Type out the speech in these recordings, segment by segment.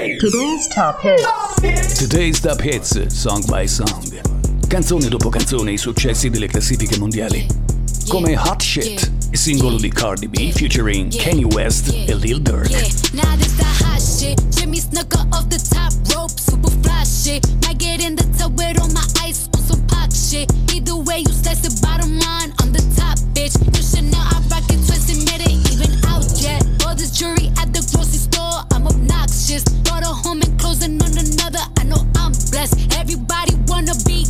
Today's Top Hits. Today's Top Hits, song by song. Canzone dopo canzone i successi delle classifiche mondiali. Come Hot Shit, singolo di Cardi B featuring Kanye West e Lil Durk. Shit. I get in the tub with all my ice on some pop shit. Either way, you slice the bottom line, I'm the top bitch. You should know I rock it twisted, made it even out yet. All this jewelry at the grocery store, I'm obnoxious. Brought a home and closing on another, I know I'm blessed. Everybody wanna be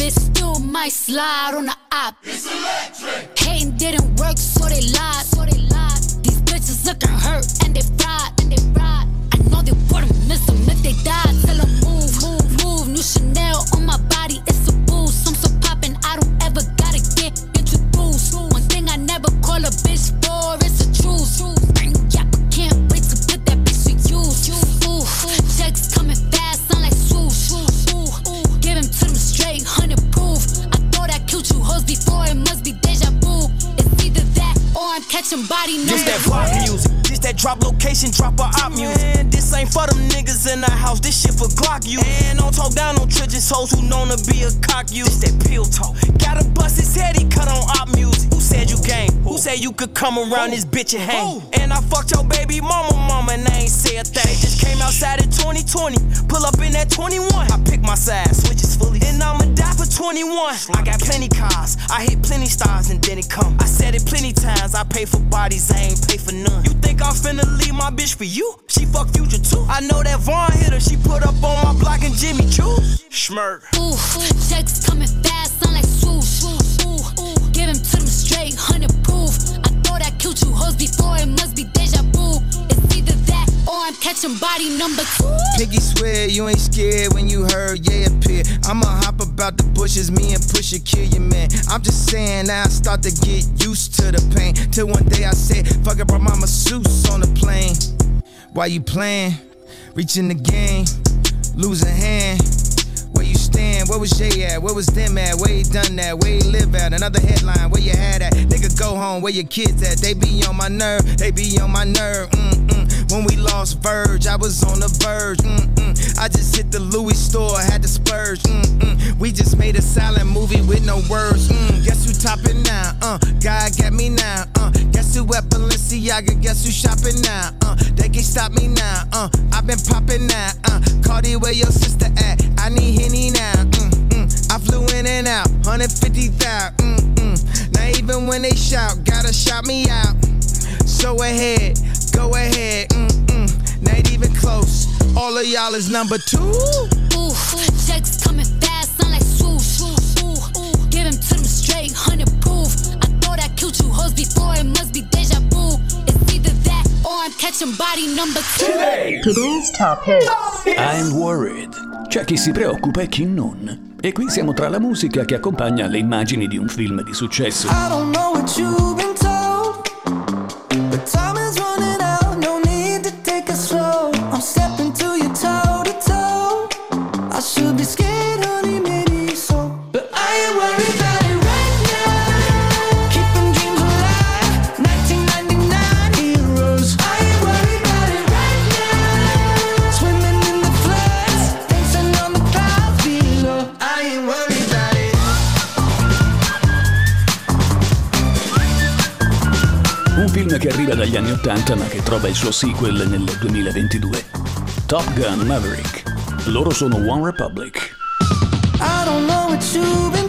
breakfast. Still might slide on the op. It's electric. Hating didn't work, so they lied. So they lied. These bitches looking hurt and they fried and they fried. Drop drop a op music. Man, this ain't for them niggas in the house. This shit for Glock you. And don't talk down on Tridges hoes who known to be a cock you. This that pill talk. Gotta bust his head, he cut on op music. Who said you game? Who said you could come around this bitch and hang? And fucked your baby mama, mama, and I ain't say a thing. They just came outside in 2020. Pull up in that 21. I pick my side, switches fully. And I'ma die for 21. I got plenty cars. I hit plenty stars and then it come. I said it plenty times. I pay for bodies, I ain't pay for none. You think I'm finna leave my bitch for you? She fuck future too. I know that Vaughn hit her. She put up on my block and Jimmy Choo. Schmirk. Ooh, checks coming fast, sound like swoosh. Ooh, give him to them straight, hundred killed you hoes before, it must be deja vu. It's either that or I'm catching body number two. Piggy swear you ain't scared when you heard yeah appear. I'ma hop about the bushes, me and Pusha kill your man. I'm just saying I start to get used to the pain. Till one day I said, fuck it, brought mama Seuss on the plane. Why you playing? Reaching the game, lose a hand. Where was Jay at? Where was them at? Where he done that? Where he live at? Another headline, where you had at? Nigga, go home, where your kids at? They be on my nerve, they be on my nerve. Mm-mm. When we lost Virg, I was on the verge. Mm-mm. I just hit the Louis store, had to splurge. Mm-mm. We just made a silent movie with no words. Mm. Guess who topping now? Uh, God got me now. Uh, guess who at Balenciaga? Guess who shopping now? Uh, they can't stop me now. Uh, I've been popping now. Uh, Cardi, where your sister at? I need Henny now. Mm-mm. I flew in and out, 150,000. Mm-mm. Now even when they shout, gotta shout me out. So ahead, go ahead. Mm-mm. Not even close. All of y'all is number two. Ooh, checks coming fast, sound like swoosh. Ooh, give him to them straight, hundred proof. I thought I killed you hoes before, it must be deja vu. It's either that or I'm catching body number two. Today's Top Hits. I'm worried. C'è chi si preoccupa e chi non. E qui siamo tra la musica che accompagna le immagini di un film di successo. I don't know what you've been Un film che arriva dagli anni 80 ma che trova il suo sequel nel 2022. Top Gun Maverick. Loro sono One Republic. I don't know what you've been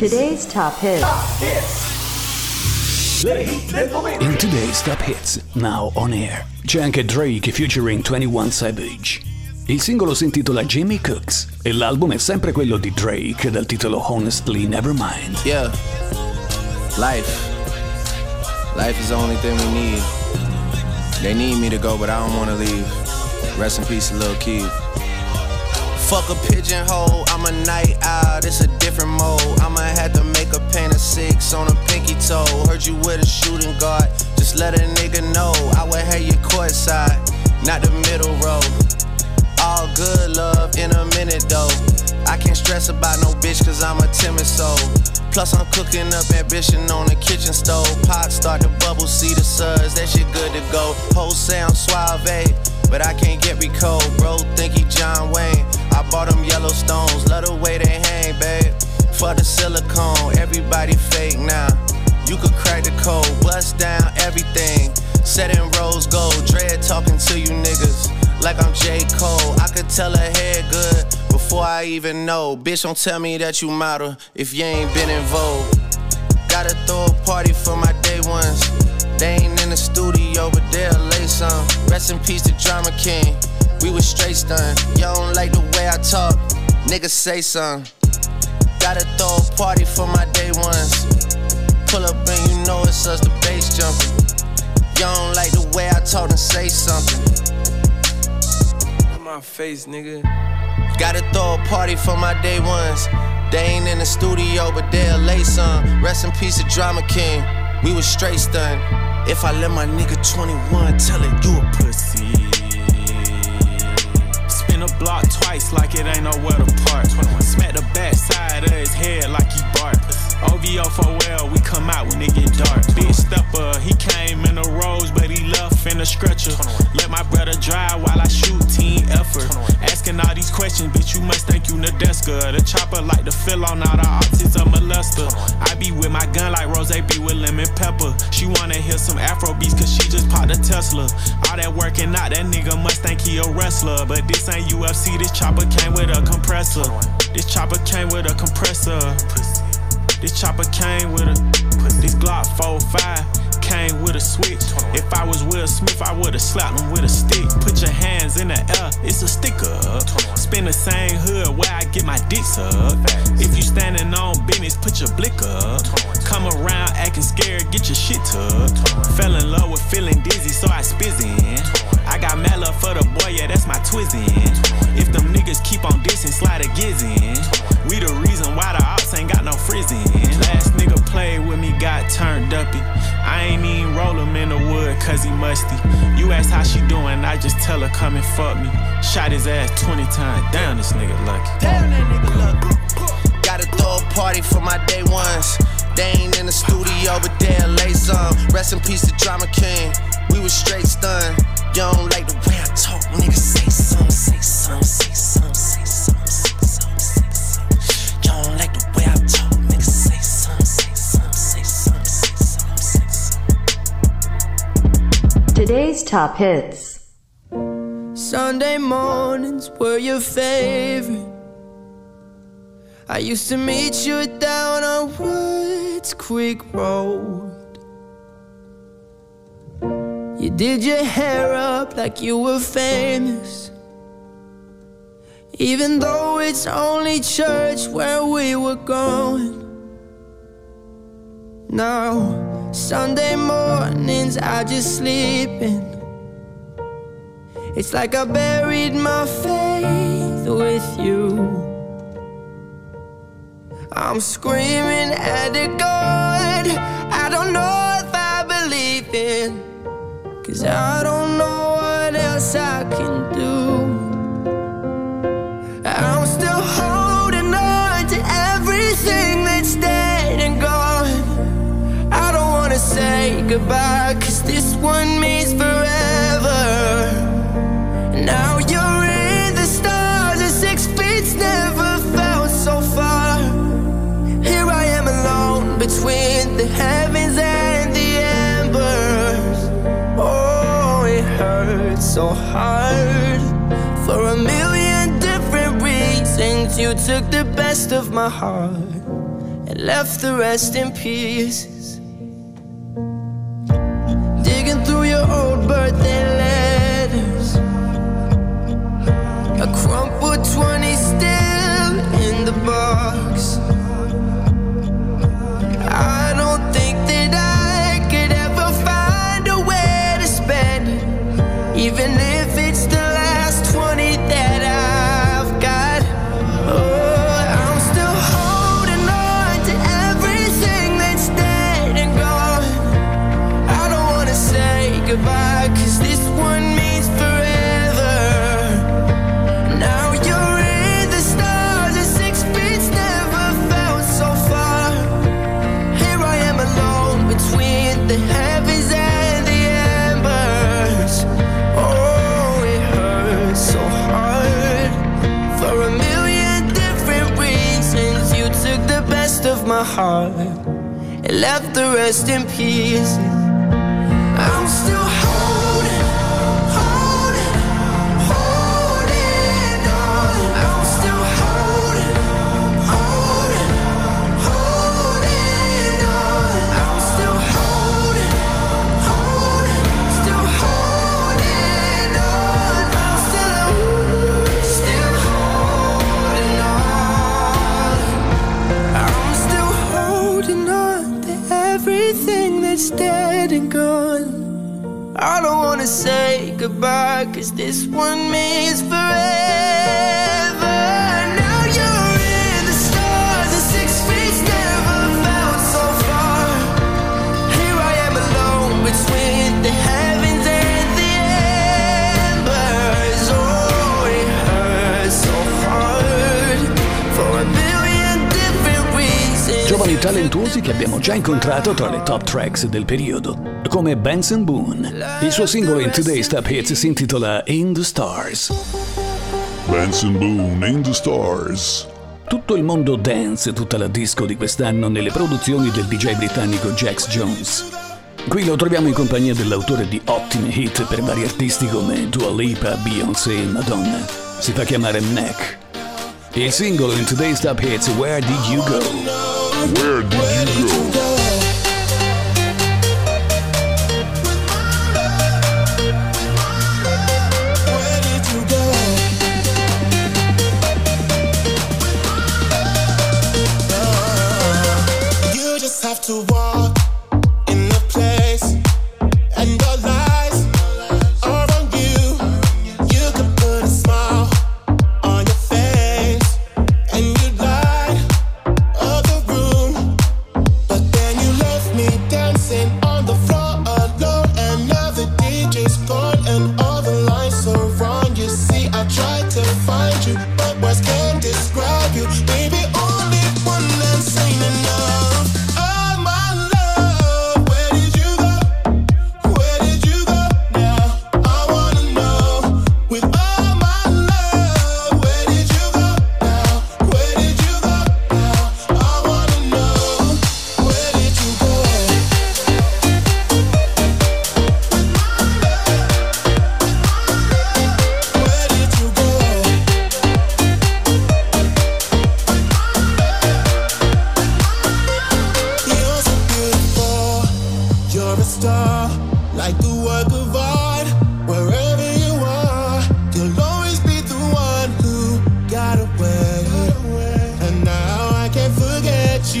Today's top hits. In today's top hits, now on air, c'è anche Drake featuring 21 Savage. Il singolo si intitola Jimmy Cooks e l'album è sempre quello di Drake dal titolo Honestly Nevermind. Yeah. Life. Life is the only thing we need. They need me to go, but I don't wanna leave. Rest in peace, little Keith. Fuck a pigeonhole, I'm a night owl, it's a different mode. I'ma have to make a paint of six on a pinky toe. Heard you with a shooting guard, just let a nigga know. I would have you courtside, not the middle row. All good love in a minute though. I can't stress about no bitch cause I'm a timid soul. Plus I'm cooking up ambition on the kitchen stove. Pot start to bubble, see the suds, that shit good to go. Whole sound suave, but I can't get recalled. Bro, think he John Wayne. Bought them Yellowstones, love the way they hang, babe. For the silicone, everybody fake now. You could crack the code, bust down everything. Set in rose gold, dread talking to you niggas like I'm J. Cole. I could tell her head good before I even know. Bitch, don't tell me that you model if you ain't been in vogue. Gotta throw a party for my day ones. They ain't in the studio, but they'll lay some. Rest in peace to Drama King. We was straight stun. Y'all don't like the way I talk. Niggas say something. Gotta throw a party for my day ones. Pull up and you know it's us, the bass jumping. Y'all don't like the way I talk and say something. In my face, nigga. Gotta throw a party for my day ones. They ain't in the studio, but they'll lay some. Rest in peace to Drama King. We was straight stunned. If I let my nigga 21 tell it, you a pussy. A block twice like it ain't nowhere to park. Smack the back side of his head like he bark. OVO for well, we come out when it get dark. Big stepper, he came in a rose, but he left in a stretcher. Let my brother drive while I shoot team effort. Asking all these questions, bitch, you must think you Nadeska. The chopper like to fill on all the autism molester. I be with my gun like Rozay be with lemon pepper. She wanna hear some Afro beats cause she just popped a Tesla. All that working out, that nigga must think he a wrestler. But this ain't UFC, this chopper came with a compressor. This chopper came with a compressor. This chopper came with a this Glock 45 came with a switch. If I was Will Smith, I would've slapped him with a stick. Put your hands in the air, it's a sticker. Spin the same hood where I get my dicks up. If you standing on business, put your blick up. Come around acting scared, get your shit tucked. Fell in love with feeling dizzy, so I spizzin'. I got mad love for the boy, yeah, that's my twizzin'. If them niggas keep on dissing, slide a gizzin'. You ask how she doing, I just tell her come and fuck me. Shot his ass 20 times. Damn, this nigga lucky. Damn, that nigga lucky. Gotta throw a party for my day ones. They ain't in the studio, but they'll lay. Rest in peace to Drama King. We was straight stunned. You don't like the way I talk, nigga. Say some, say some, say some, Today's top hits. Sunday mornings were your favorite. I used to meet you down on Woods Creek Road. You did your hair up like you were famous. Even though it's only church where we were going. Now, Sunday mornings I just sleep in. It's like I buried my faith with you. I'm screaming at the God I don't know if I believe in. Cause I don't know what else I can do. goodbye Cause this one means forever. Now you're in the stars And six feet's never felt so far. Here I am alone between the heavens and the embers. Oh, it hurts so hard. For a million different reasons You took the best of my heart And left the rest in peace. worth best of my heart and left the rest in pieces. I'm still everything that's dead and gone. I don't wanna say goodbye, cause this one means forever. talentuosi che abbiamo già incontrato tra le top tracks del periodo, come Benson Boone. Il suo singolo in Today's Top Hits si intitola In the Stars. Benson Boone, In the Stars. Tutto il mondo dance, tutta la disco di quest'anno nelle produzioni del DJ britannico Jax Jones. Qui lo troviamo in compagnia dell'autore di ottime hit per vari artisti come Dua Lipa, Beyoncé e Madonna. Si fa chiamare Mac. Il singolo in Today's Top Hits Where Did You Go? Where did Where you go? You to walk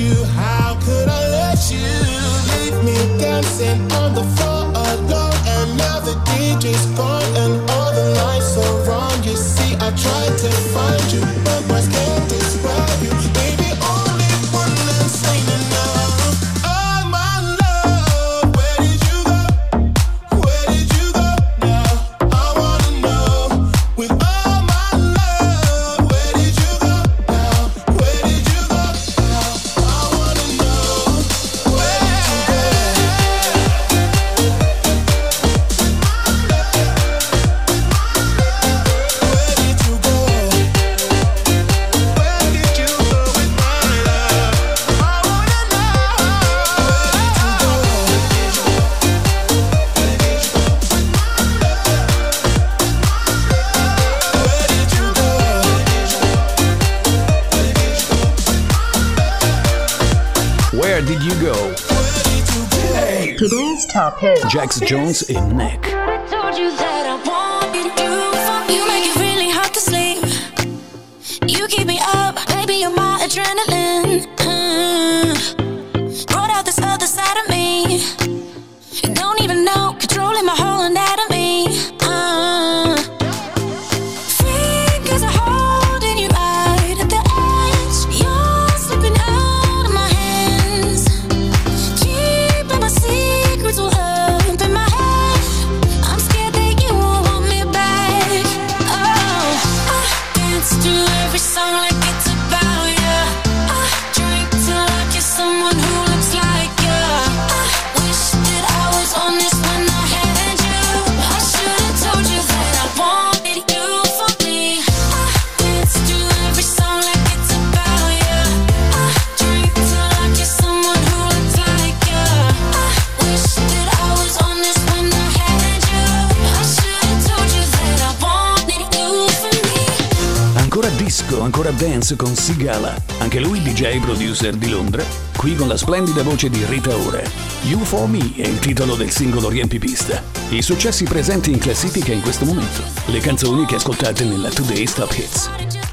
you high. Jax Jones MNEK. Dance con Sigala, anche lui DJ producer di Londra, qui con la splendida voce di Rita Ora. You For Me è il titolo del singolo riempipista. I successi presenti in classifica in questo momento, le canzoni che ascoltate nella Today's Top Hits.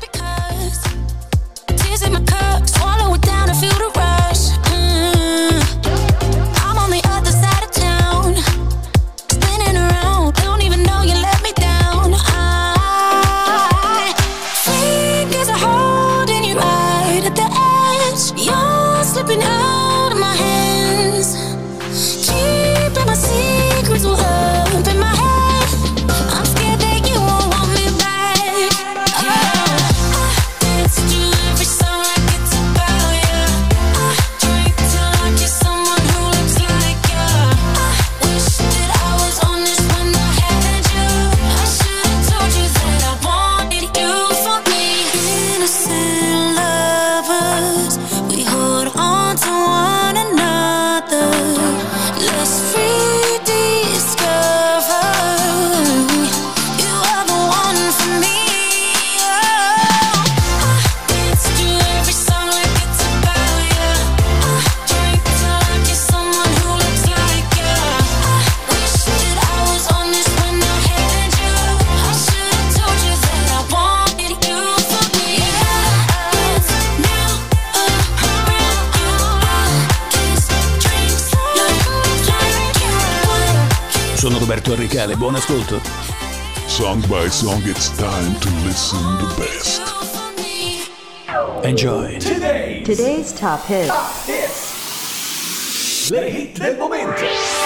buon ascolto. Song by song it's time to listen the best. Enjoy. Today's, Today's top hits. Top. Le hit del momento.